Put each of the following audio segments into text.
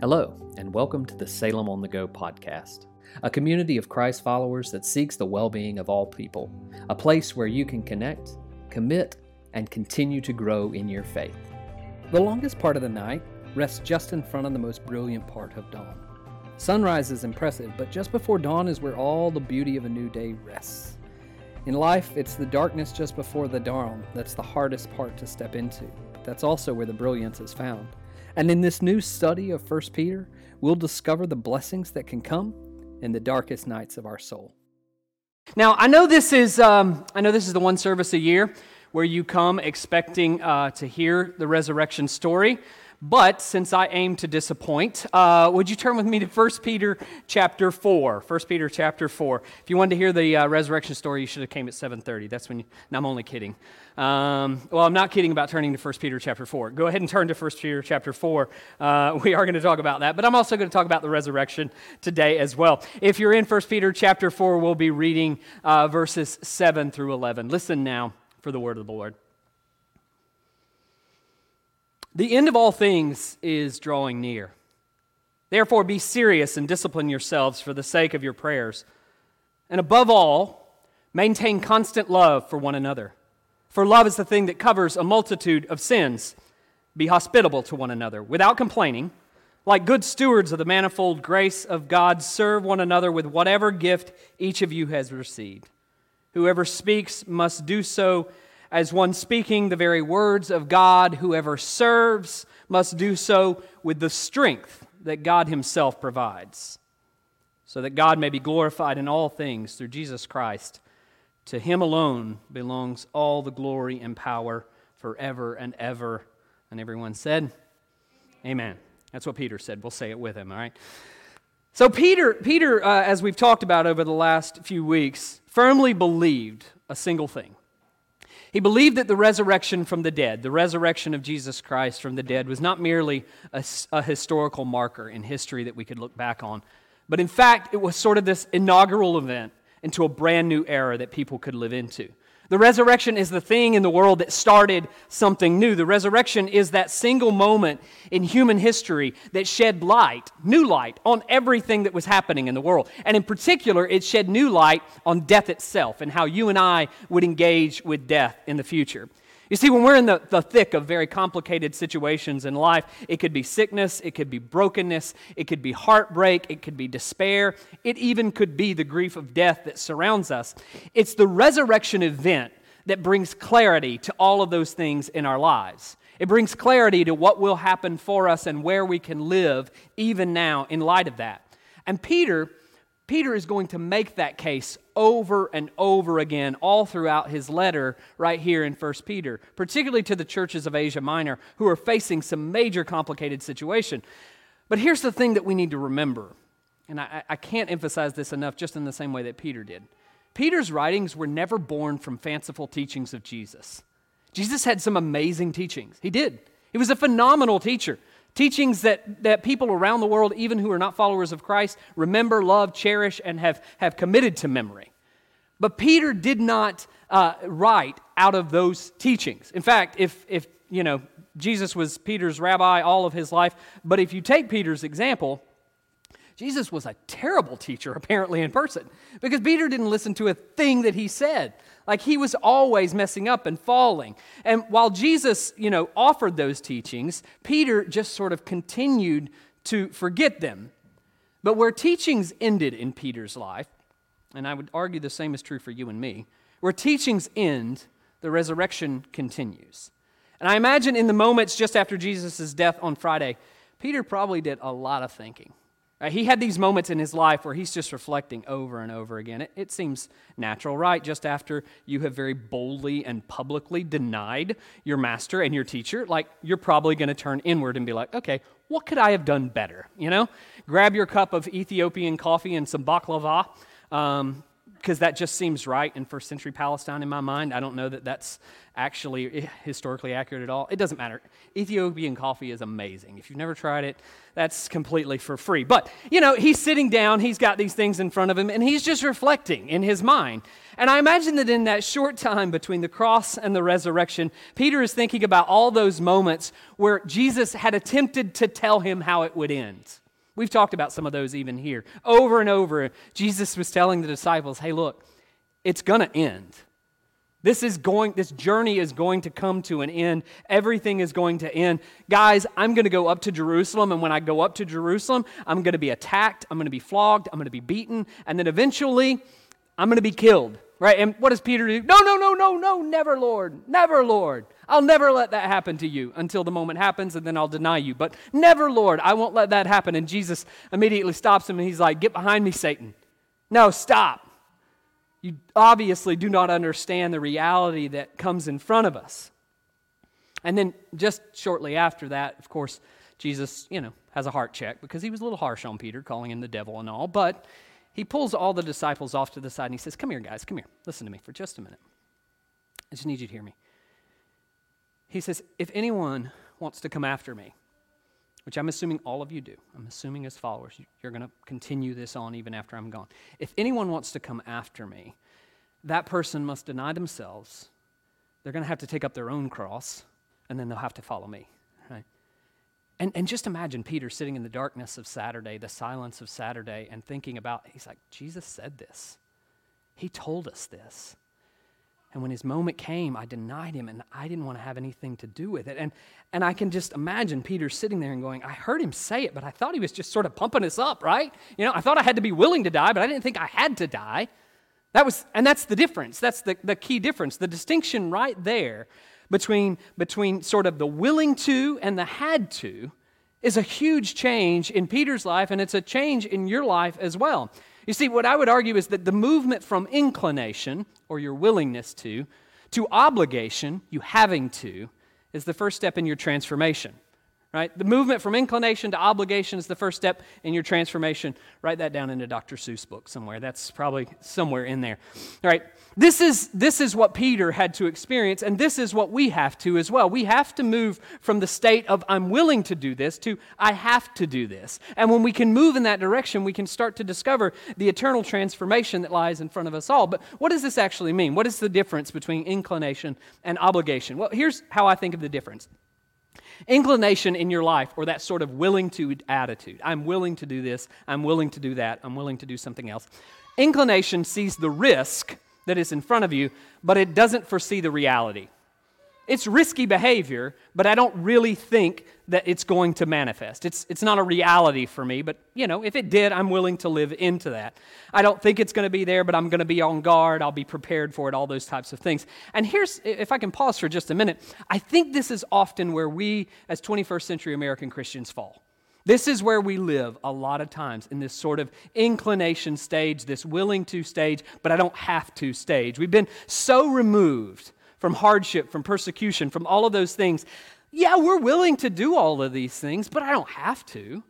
Hello, and welcome to the Salem on the Go podcast, a community of Christ followers that seeks the well being of all people, a place where you can connect, commit, and continue to grow in your faith. The longest part of the night rests just in front of the most brilliant part of dawn. Sunrise is impressive, but just before dawn is where all the beauty of a new day rests. In life, it's the darkness just before the dawn that's the hardest part to step into, but that's also where the brilliance is found. And in this new study of 1 Peter, we'll discover the blessings that can come in the darkest nights of our soul. Now, I know this is, um, I know this is the one service a year where you come expecting uh, to hear the resurrection story. But since I aim to disappoint, uh, would you turn with me to 1 Peter chapter 4? 1 Peter chapter 4. If you wanted to hear the uh, resurrection story, you should have came at 7.30. That's when you, no, I'm only kidding. Um, well, I'm not kidding about turning to 1 Peter chapter 4. Go ahead and turn to 1 Peter chapter 4. Uh, we are going to talk about that, but I'm also going to talk about the resurrection today as well. If you're in 1 Peter chapter 4, we'll be reading uh, verses 7 through 11. Listen now for the word of the Lord. The end of all things is drawing near. Therefore, be serious and discipline yourselves for the sake of your prayers. And above all, maintain constant love for one another. For love is the thing that covers a multitude of sins. Be hospitable to one another without complaining. Like good stewards of the manifold grace of God, serve one another with whatever gift each of you has received. Whoever speaks must do so as one speaking the very words of God. Whoever serves must do so with the strength that God Himself provides, so that God may be glorified in all things through Jesus Christ. To Him alone belongs all the glory and power forever and ever. And everyone said, Amen. That's what Peter said. We'll say it with him, all right? So, Peter, Peter uh, as we've talked about over the last few weeks, firmly believed a single thing he believed that the resurrection from the dead, the resurrection of Jesus Christ from the dead, was not merely a, a, historical marker in history that we could look back on, but in fact, it was sort of this inaugural event into a brand new era that people could live into. The resurrection is the thing in the world that started something new. The resurrection is that single moment in human history that shed light, new light, on everything that was happening in the world. And in particular, it shed new light on death itself and how you and I would engage with death in the future. You see, when we're in the, the thick of very complicated situations in life, it could be sickness, it could be brokenness, it could be heartbreak, it could be despair, it even could be the grief of death that surrounds us. It's the resurrection event that brings clarity to all of those things in our lives. It brings clarity to what will happen for us and where we can live even now in light of that. And Peter Peter is going to make that case over and over again all throughout his letter right here in 1 Peter, particularly to the churches of Asia Minor who are facing some major complicated situation. But here's the thing that we need to remember, and I, I can't emphasize this enough just in the same way that Peter did. Peter's writings were never born from fanciful teachings of Jesus. Jesus had some amazing teachings. He did. He was a phenomenal teacher. Teachings that, that people around the world, even who are not followers of Christ, remember, love, cherish, and have, have committed to memory. But Peter did not uh, write out of those teachings. In fact, if, if you know, Jesus was Peter's rabbi all of his life, but if you take Peter's example, Jesus was a terrible teacher, apparently, in person, because Peter didn't listen to a thing that he said. Like he was always messing up and falling. And while Jesus, you know, offered those teachings, Peter just sort of continued to forget them. But where teachings ended in Peter's life, and I would argue the same is true for you and me, where teachings end, the resurrection continues. And I imagine in the moments just after Jesus' death on Friday, Peter probably did a lot of thinking. Right? He had these moments in his life where he's just reflecting over and over again. It, it, seems natural, right? Just after you have very boldly and publicly denied your master and your teacher, like you're probably going to turn inward and be like, okay, what could I have done better? You know, grab your cup of Ethiopian coffee and some baklava. Um, because that just seems right in first century Palestine in my mind. I don't know that that's actually historically accurate at all. It doesn't matter. Ethiopian coffee is amazing. If you've never tried it, that's completely for free. But, you know, he's sitting down, he's got these things in front of him, and he's just reflecting in his mind. And I imagine that in that short time between the cross and the resurrection, Peter is thinking about all those moments where Jesus had attempted to tell him how it would end. We've talked about some of those even here. Over and over, Jesus was telling the disciples, hey, look, it's going to end. This is going this journey is going to come to an end. Everything is going to end. Guys, I'm going to go up to Jerusalem and when I go up to Jerusalem, I'm going to be attacked, I'm going to be flogged, I'm going to be beaten, and then eventually I'm going to be killed. Right? And what does Peter do? No, no, no, no, no, never, Lord. Never, Lord. I'll never let that happen to you until the moment happens, and then I'll deny you. But never, Lord, I won't let that happen. And Jesus immediately stops him and he's like, Get behind me, Satan. No, stop. You obviously do not understand the reality that comes in front of us. And then just shortly after that, of course, Jesus, you know, has a heart check because he was a little harsh on Peter, calling him the devil and all. But he pulls all the disciples off to the side and he says, Come here, guys, come here. Listen to me for just a minute. I just need you to hear me. He says, If anyone wants to come after me, which I'm assuming all of you do, I'm assuming as followers, you're going to continue this on even after I'm gone. If anyone wants to come after me, that person must deny themselves. They're going to have to take up their own cross, and then they'll have to follow me. Right? And, and just imagine Peter sitting in the darkness of Saturday, the silence of Saturday, and thinking about, he's like, Jesus said this. He told us this. And when his moment came, I denied him and I didn't want to have anything to do with it. And, and I can just imagine Peter sitting there and going, I heard him say it, but I thought he was just sort of pumping us up, right? You know, I thought I had to be willing to die, but I didn't think I had to die. That was, and that's the difference. That's the, the key difference. The distinction right there between, between sort of the willing to and the had to is a huge change in Peter's life, and it's a change in your life as well. You see, what I would argue is that the movement from inclination, or your willingness to, to obligation, you having to, is the first step in your transformation right? The movement from inclination to obligation is the first step in your transformation. Write that down into Dr. Seuss book somewhere. That's probably somewhere in there. All right. This is, this is what Peter had to experience, and this is what we have to as well. We have to move from the state of I'm willing to do this to I have to do this. And when we can move in that direction, we can start to discover the eternal transformation that lies in front of us all. But what does this actually mean? What is the difference between inclination and obligation? Well, here's how I think of the difference. Inclination in your life, or that sort of willing to attitude. I'm willing to do this, I'm willing to do that, I'm willing to do something else. Inclination sees the risk that is in front of you, but it doesn't foresee the reality. It's risky behavior, but I don't really think that it's going to manifest. It's, it's not a reality for me, but you know, if it did, I'm willing to live into that. I don't think it's going to be there, but I'm going to be on guard. I'll be prepared for it, all those types of things. And here's, if I can pause for just a minute, I think this is often where we, as 21st century American Christians, fall. This is where we live a lot of times in this sort of inclination stage, this willing to stage, but I don't have to stage. We've been so removed from hardship, from persecution, from all of those things. Yeah, we're willing to do all of these things, but I don't have to.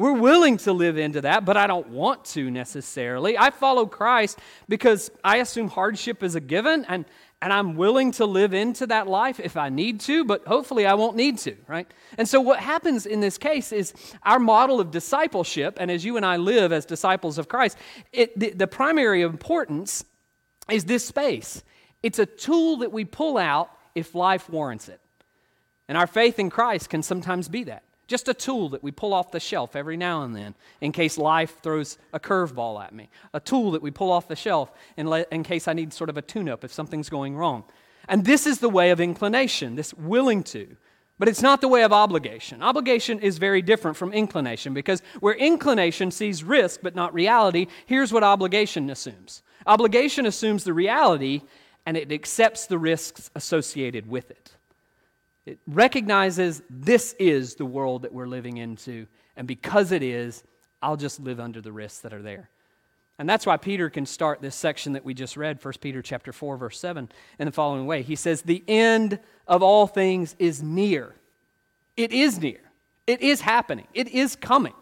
We're willing to live into that, but I don't want to necessarily. I follow Christ because I assume hardship is a given, and, and I'm willing to live into that life if I need to, but hopefully I won't need to, right? And so what happens in this case is our model of discipleship, and as you and I live as disciples of Christ, it, the, the primary importance is this space. It's a tool that we pull out if life warrants it. And our faith in Christ can sometimes be that. Just a tool that we pull off the shelf every now and then in case life throws a curveball at me. A tool that we pull off the shelf in, le- in case I need sort of a tune up if something's going wrong. And this is the way of inclination, this willing to. But it's not the way of obligation. Obligation is very different from inclination because where inclination sees risk but not reality, here's what obligation assumes obligation assumes the reality and it accepts the risks associated with it. It recognizes this is the world that we're living into, and because it is, I'll just live under the risks that are there. And that's why Peter can start this section that we just read, 1 Peter chapter 4 verse 7 in the following way. He says, "The end of all things is near." It is near. It is happening. It is coming.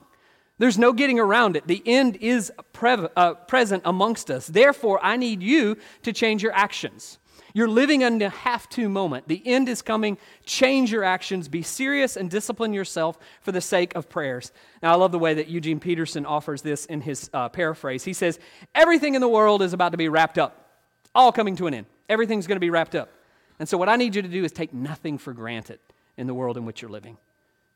There's no getting around it. The end is uh, present amongst us. Therefore, I need you to change your actions. You're living in a have to moment. The end is coming. Change your actions. Be serious and discipline yourself for the sake of prayers. Now, I love the way that Eugene Peterson offers this in his uh, paraphrase. He says, Everything in the world is about to be wrapped up, all coming to an end. Everything's going to be wrapped up. And so, what I need you to do is take nothing for granted in the world in which you're living.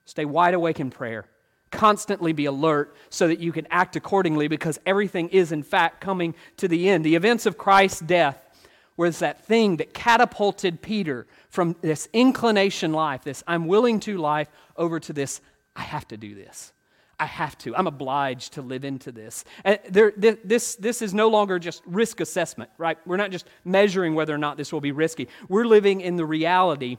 Stay wide awake in prayer. Constantly be alert so that you can act accordingly because everything is, in fact, coming to the end. The events of Christ's death was that thing that catapulted Peter from this inclination life, this I'm willing to life, over to this I have to do this. I have to. I'm obliged to live into this. There, this, this is no longer just risk assessment, right? We're not just measuring whether or not this will be risky. We're living in the reality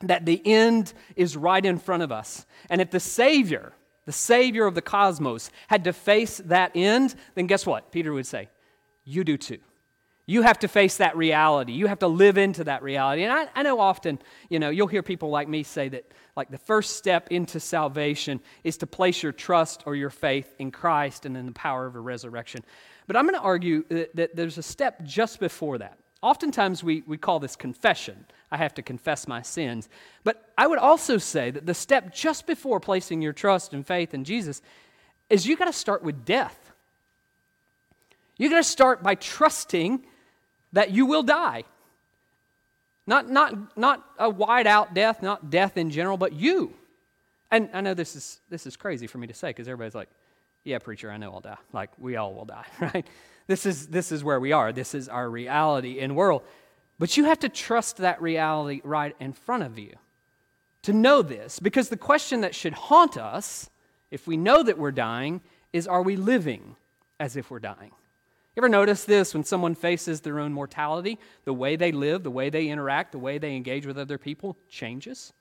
that the end is right in front of us. And if the Savior, the Savior of the cosmos, had to face that end, then guess what? Peter would say, You do too. You have to face that reality. You have to live into that reality. And I, I, know often, you know, you'll hear people like me say that, like, the first step into salvation is to place your trust or your faith in Christ and in the power of a resurrection. But I'm going to argue that, that there's a step just before that. Oftentimes we, we call this confession. I have to confess my sins. But I would also say that the step just before placing your trust and faith in Jesus is you got to start with death. You got to start by trusting that you will die. Not, not, not a wide out death, not death in general, but you. And I know this is, this is crazy for me to say because everybody's like, yeah, preacher, I know I'll die. Like, we all will die, right? This is, this is where we are. This is our reality in world. But you have to trust that reality right in front of you to know this because the question that should haunt us if we know that we're dying is are we living as if we're dying? You ever notice this when someone faces their own mortality? The way they live, the way they interact, the way they engage with other people changes.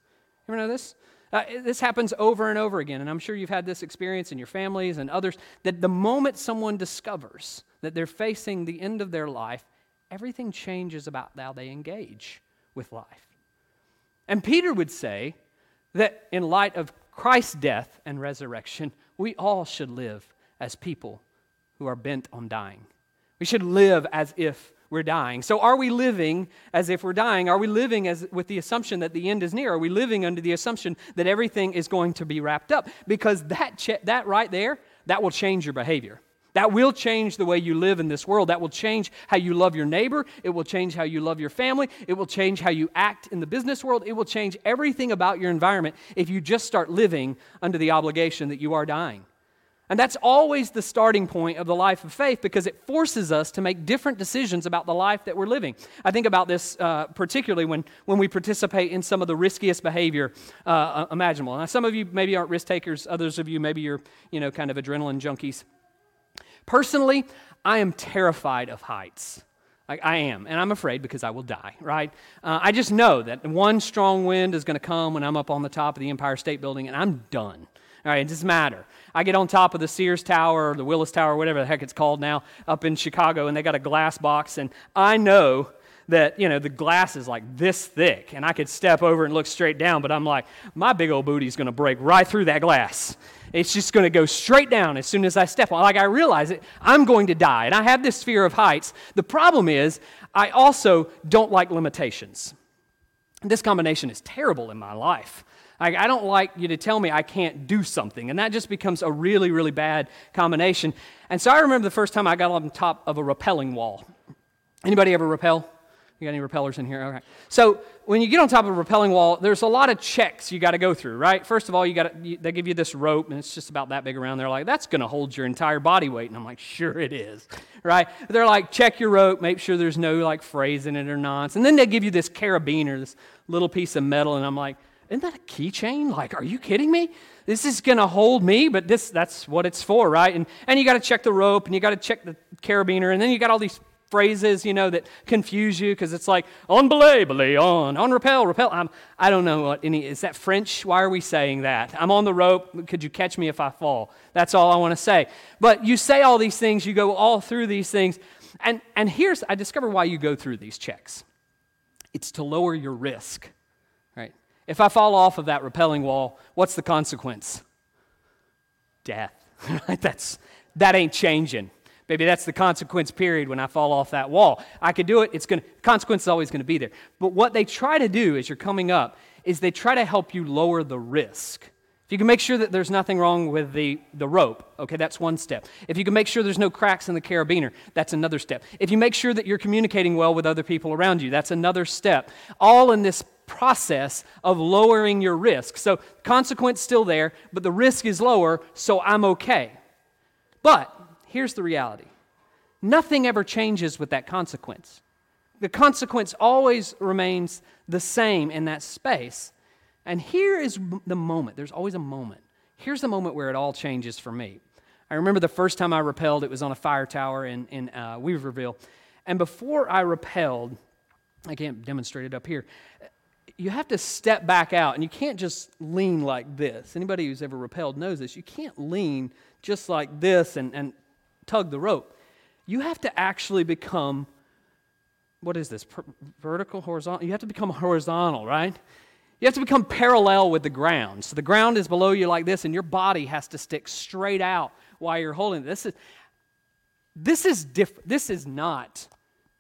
You ever know this? Uh, this happens over and over again, and I'm sure you've had this experience in your families and others that the moment someone discovers that they're facing the end of their life, everything changes about how they engage with life. And Peter would say that in light of Christ's death and resurrection, we all should live as people who are bent on dying. We should live as if we're dying. So, are we living as if we're dying? Are we living as, with the assumption that the end is near? Are we living under the assumption that everything is going to be wrapped up? Because that, ch- that right there, that will change your behavior. That will change the way you live in this world. That will change how you love your neighbor. It will change how you love your family. It will change how you act in the business world. It will change everything about your environment if you just start living under the obligation that you are dying. And that's always the starting point of the life of faith because it forces us to make different decisions about the life that we're living. I think about this uh, particularly when, when we participate in some of the riskiest behavior uh, uh, imaginable. Now, some of you maybe aren't risk takers, others of you maybe you're, you know, kind of adrenaline junkies. Personally, I am terrified of heights. Like I am, and I'm afraid because I will die, right? Uh, I just know that one strong wind is going to come when I'm up on the top of the Empire State Building, and I'm done. All right, it doesn't matter. I get on top of the Sears Tower or the Willis Tower, whatever the heck it's called now, up in Chicago, and they got a glass box, and I know that, you know, the glass is like this thick, and I could step over and look straight down, but I'm like, my big old booty's gonna break right through that glass. It's just gonna go straight down as soon as I step on. Like I realize it, I'm going to die, and I have this fear of heights. The problem is, I also don't like limitations. This combination is terrible in my life. I, I don't like you to tell me I can't do something. And that just becomes a really, really bad combination. And so I remember the first time I got on top of a rappelling wall. Anybody ever rappel? You got any rappellers in here? Okay. So when you get on top of a rappelling wall, there's a lot of checks you got to go through, right? First of all, you got they give you this rope, and it's just about that big around. They're like, that's going to hold your entire body weight, and I'm like, sure it is, right? They're like, check your rope, make sure there's no like frays in it or knots, and then they give you this carabiner, this little piece of metal, and I'm like, isn't that a keychain? Like, are you kidding me? This is going to hold me, but this that's what it's for, right? And, and you got to check the rope and you got to check the carabiner, and then you got all these phrases, you know, that confuse you because it's like on belay, belay on, on rappel, rappel. I'm, I don't know what any, is that French? Why are we saying that? I'm on the rope. Could you catch me if I fall? That's all I want to say. But you say all these things, you go all through these things. And, and here's, I discover why you go through these checks it's to lower your risk. Right? If I fall off of that rappelling wall, what's the consequence? death. that's, that ain't changing. Maybe that's the consequence period when I fall off that wall. I could do it. It's going to, consequence is always going to be there. But what they try to do as you're coming up is they try to help you lower the risk. If you can make sure that there's nothing wrong with the, the rope, okay, that's one step. If you can make sure there's no cracks in the carabiner, that's another step. If you make sure that you're communicating well with other people around you, that's another step. All in this process of lowering your risk. So, consequence still there, but the risk is lower, so I'm okay. But here's the reality nothing ever changes with that consequence. The consequence always remains the same in that space. And here is the moment. There's always a moment. Here's the moment where it all changes for me. I remember the first time I rappelled, it was on a fire tower in, in uh, Weaverville. And before I rappelled, I can't demonstrate it up here, you have to step back out and you can't just lean like this. Anybody who's ever rappelled knows this. You can't lean just like this and, and tug the rope. You have to actually become, what is this, per- vertical, horizontal? You have to become horizontal, right? You have to become parallel with the ground. So the ground is below you like this, and your body has to stick straight out while you're holding it. This is this is different. This is not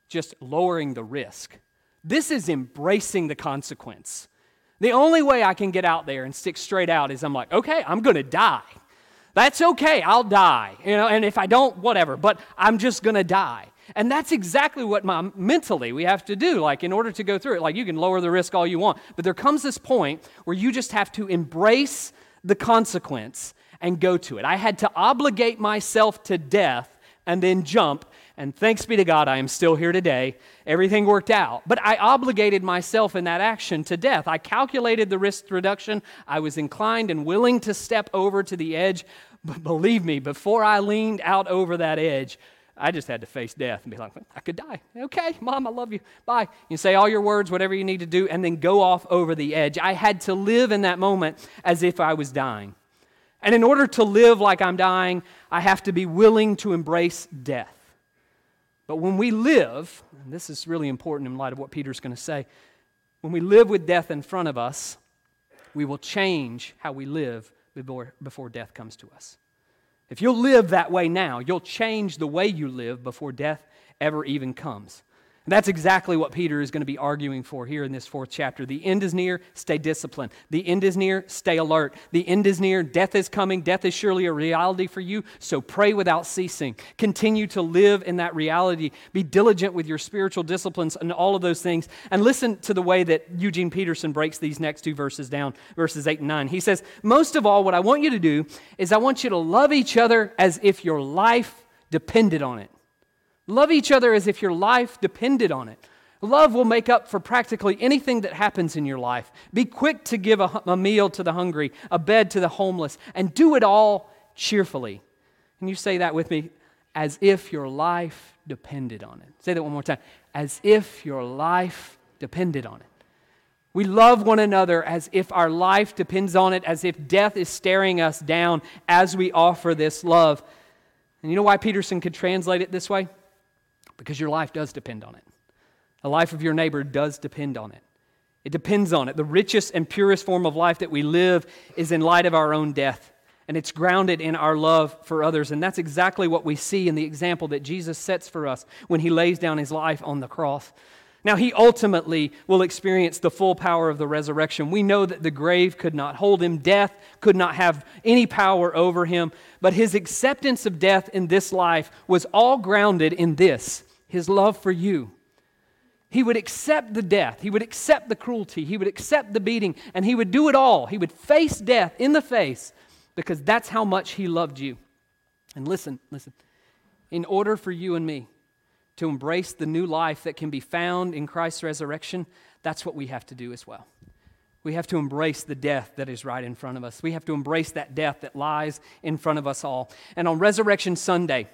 just lowering the risk. This is embracing the consequence. The only way I can get out there and stick straight out is I'm like, okay, I'm gonna die. That's okay, I'll die. You know, and if I don't, whatever, but I'm just gonna die. And that's exactly what my, mentally we have to do. Like, in order to go through it, like, you can lower the risk all you want, but there comes this point where you just have to embrace the consequence and go to it. I had to obligate myself to death and then jump. And thanks be to God, I am still here today. Everything worked out. But I obligated myself in that action to death. I calculated the risk reduction. I was inclined and willing to step over to the edge. But believe me, before I leaned out over that edge, I just had to face death and be like, I could die. Okay, mom, I love you. Bye. You say all your words, whatever you need to do, and then go off over the edge. I had to live in that moment as if I was dying. And in order to live like I'm dying, I have to be willing to embrace death. But when we live, and this is really important in light of what Peter's going to say, when we live with death in front of us, we will change how we live before, before death comes to us. If you'll live that way now, you'll change the way you live before death ever even comes. And that's exactly what Peter is going to be arguing for here in this fourth chapter. The end is near, stay disciplined. The end is near, stay alert. The end is near, death is coming. Death is surely a reality for you, so pray without ceasing. Continue to live in that reality. Be diligent with your spiritual disciplines and all of those things. And listen to the way that Eugene Peterson breaks these next two verses down, verses 8 and 9. He says, Most of all, what I want you to do is I want you to love each other as if your life depended on it. Love each other as if your life depended on it. Love will make up for practically anything that happens in your life. Be quick to give a, a, meal to the hungry, a bed to the homeless, and do it all cheerfully. Can you say that with me? As if your life depended on it. Say that one more time. As if your life depended on it. We love one another as if our life depends on it, as if death is staring us down as we offer this love. And you know why Peterson could translate it this way? Because your life does depend on it. The life of your neighbor does depend on it. It depends on it. The richest and purest form of life that we live is in light of our own death, and it's grounded in our love for others. And that's exactly what we see in the example that Jesus sets for us when he lays down his life on the cross. Now, he ultimately will experience the full power of the resurrection. We know that the grave could not hold him, death could not have any power over him, but his acceptance of death in this life was all grounded in this his love for you. He would accept the death, he would accept the cruelty, he would accept the beating, and he would do it all. He would face death in the face because that's how much he loved you. And listen, listen. In order for you and me to embrace the new life that can be found in Christ's resurrection, that's what we have to do as well. We have to embrace the death that is right in front of us. We have to embrace that death that lies in front of us all. And on Resurrection Sunday,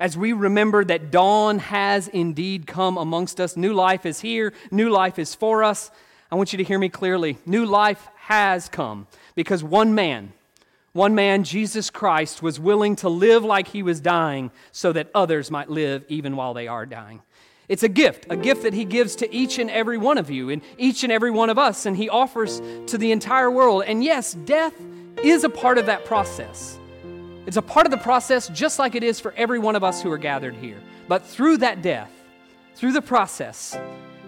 as we remember that dawn has indeed come amongst us. New life is here, new life is for us. I want you to hear me clearly. New life has come because one man, one man, Jesus Christ, was willing to live like he was dying so that others might live even while they are dying. It's a gift, a gift that he gives to each and every one of you and each and every one of us, and he offers to the entire world. And yes, death is a part of that process. It's a part of the process, just like it is for every one of us who are gathered here. But through that death, through the process,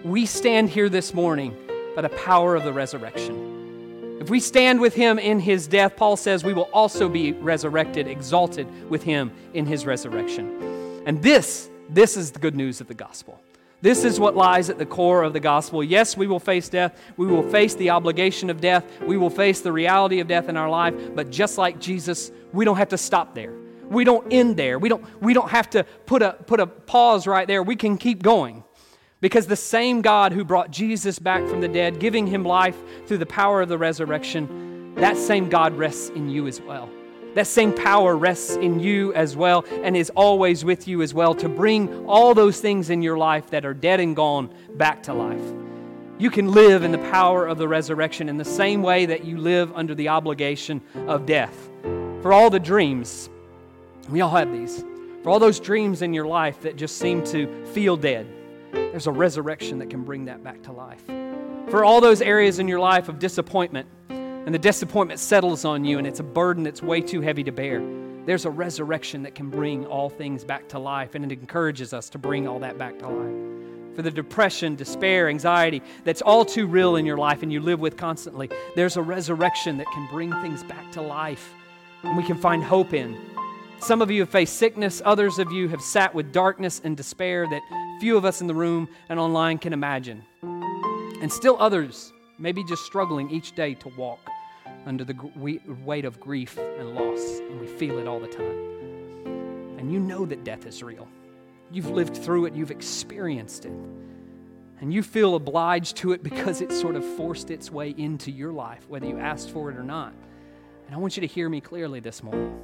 we stand here this morning by the power of the resurrection. If we stand with him in his death, Paul says we will also be resurrected, exalted with him in his resurrection. And this, this is the good news of the gospel. This is what lies at the core of the gospel. Yes, we will face death. We will face the obligation of death. We will face the reality of death in our life. But just like Jesus, we don't have to stop there. We don't end there. We don't, we don't have to put a, put a pause right there. We can keep going. Because the same God who brought Jesus back from the dead, giving him life through the power of the resurrection, that same God rests in you as well. That same power rests in you as well and is always with you as well to bring all those things in your life that are dead and gone back to life. You can live in the power of the resurrection in the same way that you live under the obligation of death. For all the dreams, we all have these. For all those dreams in your life that just seem to feel dead, there's a resurrection that can bring that back to life. For all those areas in your life of disappointment, and the disappointment settles on you and it's a burden that's way too heavy to bear, there's a resurrection that can bring all things back to life, and it encourages us to bring all that back to life. For the depression, despair, anxiety that's all too real in your life and you live with constantly, there's a resurrection that can bring things back to life and we can find hope in. Some of you have faced sickness, others of you have sat with darkness and despair that few of us in the room and online can imagine. And still others may be just struggling each day to walk under the weight of grief and loss, and we feel it all the time. And you know that death is real. You've lived through it, you've experienced it. And you feel obliged to it because it sort of forced its way into your life, whether you asked for it or not. And I want you to hear me clearly this morning.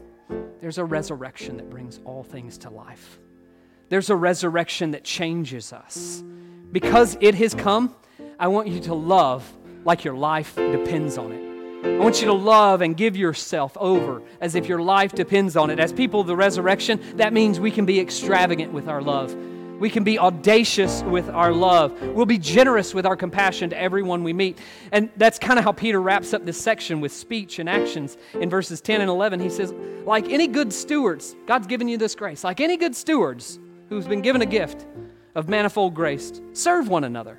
There's a resurrection that brings all things to life. There's a resurrection that changes us. Because it has come, I want you to love like your life depends on it. I want you to love and give yourself over as if your life depends on it. As people of the resurrection, that means we can be extravagant with our love. We can be audacious with our love. We'll be generous with our compassion to everyone we meet. And that's kind of how Peter wraps up this section with speech and actions. In verses 10 and 11, he says, Like any good stewards, God's given you this grace. Like any good stewards who's been given a gift of manifold grace, serve one another.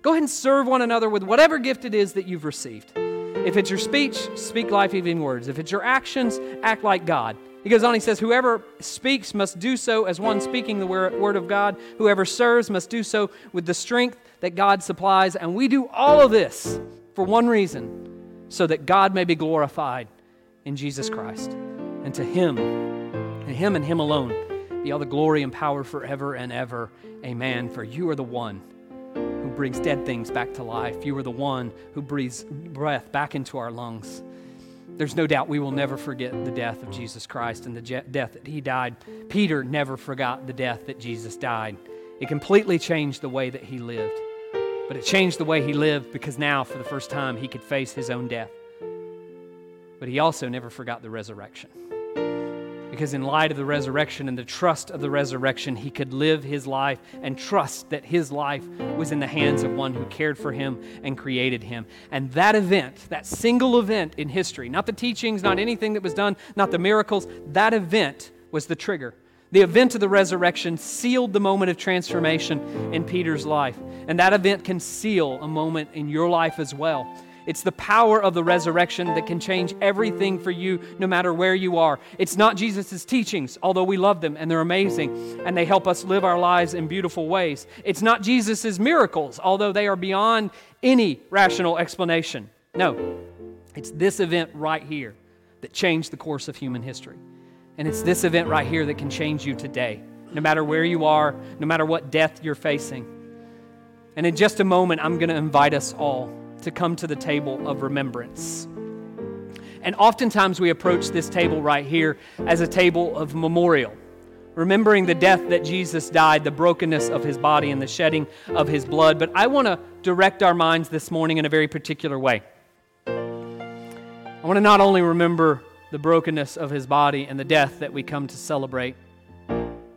Go ahead and serve one another with whatever gift it is that you've received. If it's your speech, speak life giving words. If it's your actions, act like God. He goes on, he says, Whoever speaks must do so as one speaking the word of God. Whoever serves must do so with the strength that God supplies. And we do all of this for one reason so that God may be glorified in Jesus Christ. And to Him, and Him and Him alone, be all the glory and power forever and ever. Amen. For you are the one who brings dead things back to life. You are the one who breathes breath back into our lungs. There's no doubt we will never forget the death of Jesus Christ and the je- death that he died. Peter never forgot the death that Jesus died. It completely changed the way that he lived. But it changed the way he lived because now, for the first time, he could face his own death. But he also never forgot the resurrection because, in light of the resurrection and the trust of the resurrection, he could live his life and trust that his life was in the hands of one who cared for him and created him. And that event, that single event in history, not the teachings, not anything that was done, not the miracles, that event was the trigger. The event of the resurrection sealed the moment of transformation in Peter's life. And that event can seal a moment in your life as well. It's the power of the resurrection that can change everything for you no matter where you are. It's not Jesus' teachings, although we love them and they're amazing and they help us live our lives in beautiful ways. It's not Jesus' miracles, although they are beyond any rational explanation. No, it's this event right here that changed the course of human history. And it's this event right here that can change you today, no matter where you are, no matter what death you're facing. And in just a moment, I'm going to invite us all to come to the table of remembrance. And oftentimes we approach this table right here as a table of memorial, remembering the death that Jesus died, the brokenness of his body, and the shedding of his blood. But I want to direct our minds this morning in a very particular way. I want to not only remember the brokenness of his body and the death that we come to celebrate,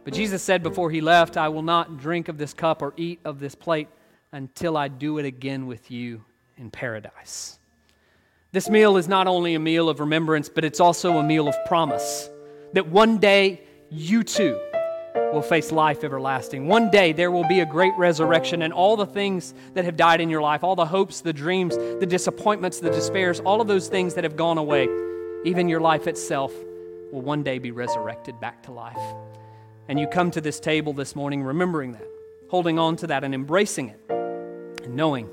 but Jesus said before he left, I will not drink of this cup or eat of this plate until I do it again with you in paradise. This meal is not only a meal of remembrance, but it's also a meal of promise. that one day you too will face life everlasting. One day there will be a great resurrection, and all the things that have died in your life, all the hopes, the dreams, the disappointments, the despairs, all of those things that have gone away, even your life itself, will one day be resurrected back to life. And you come to this table this morning remembering that, holding on to that, and embracing it, and knowing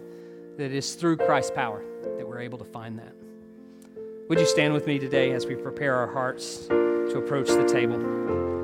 that it is through Christ's power that we're able to find that. Would you stand with me today as we prepare our hearts to approach the table?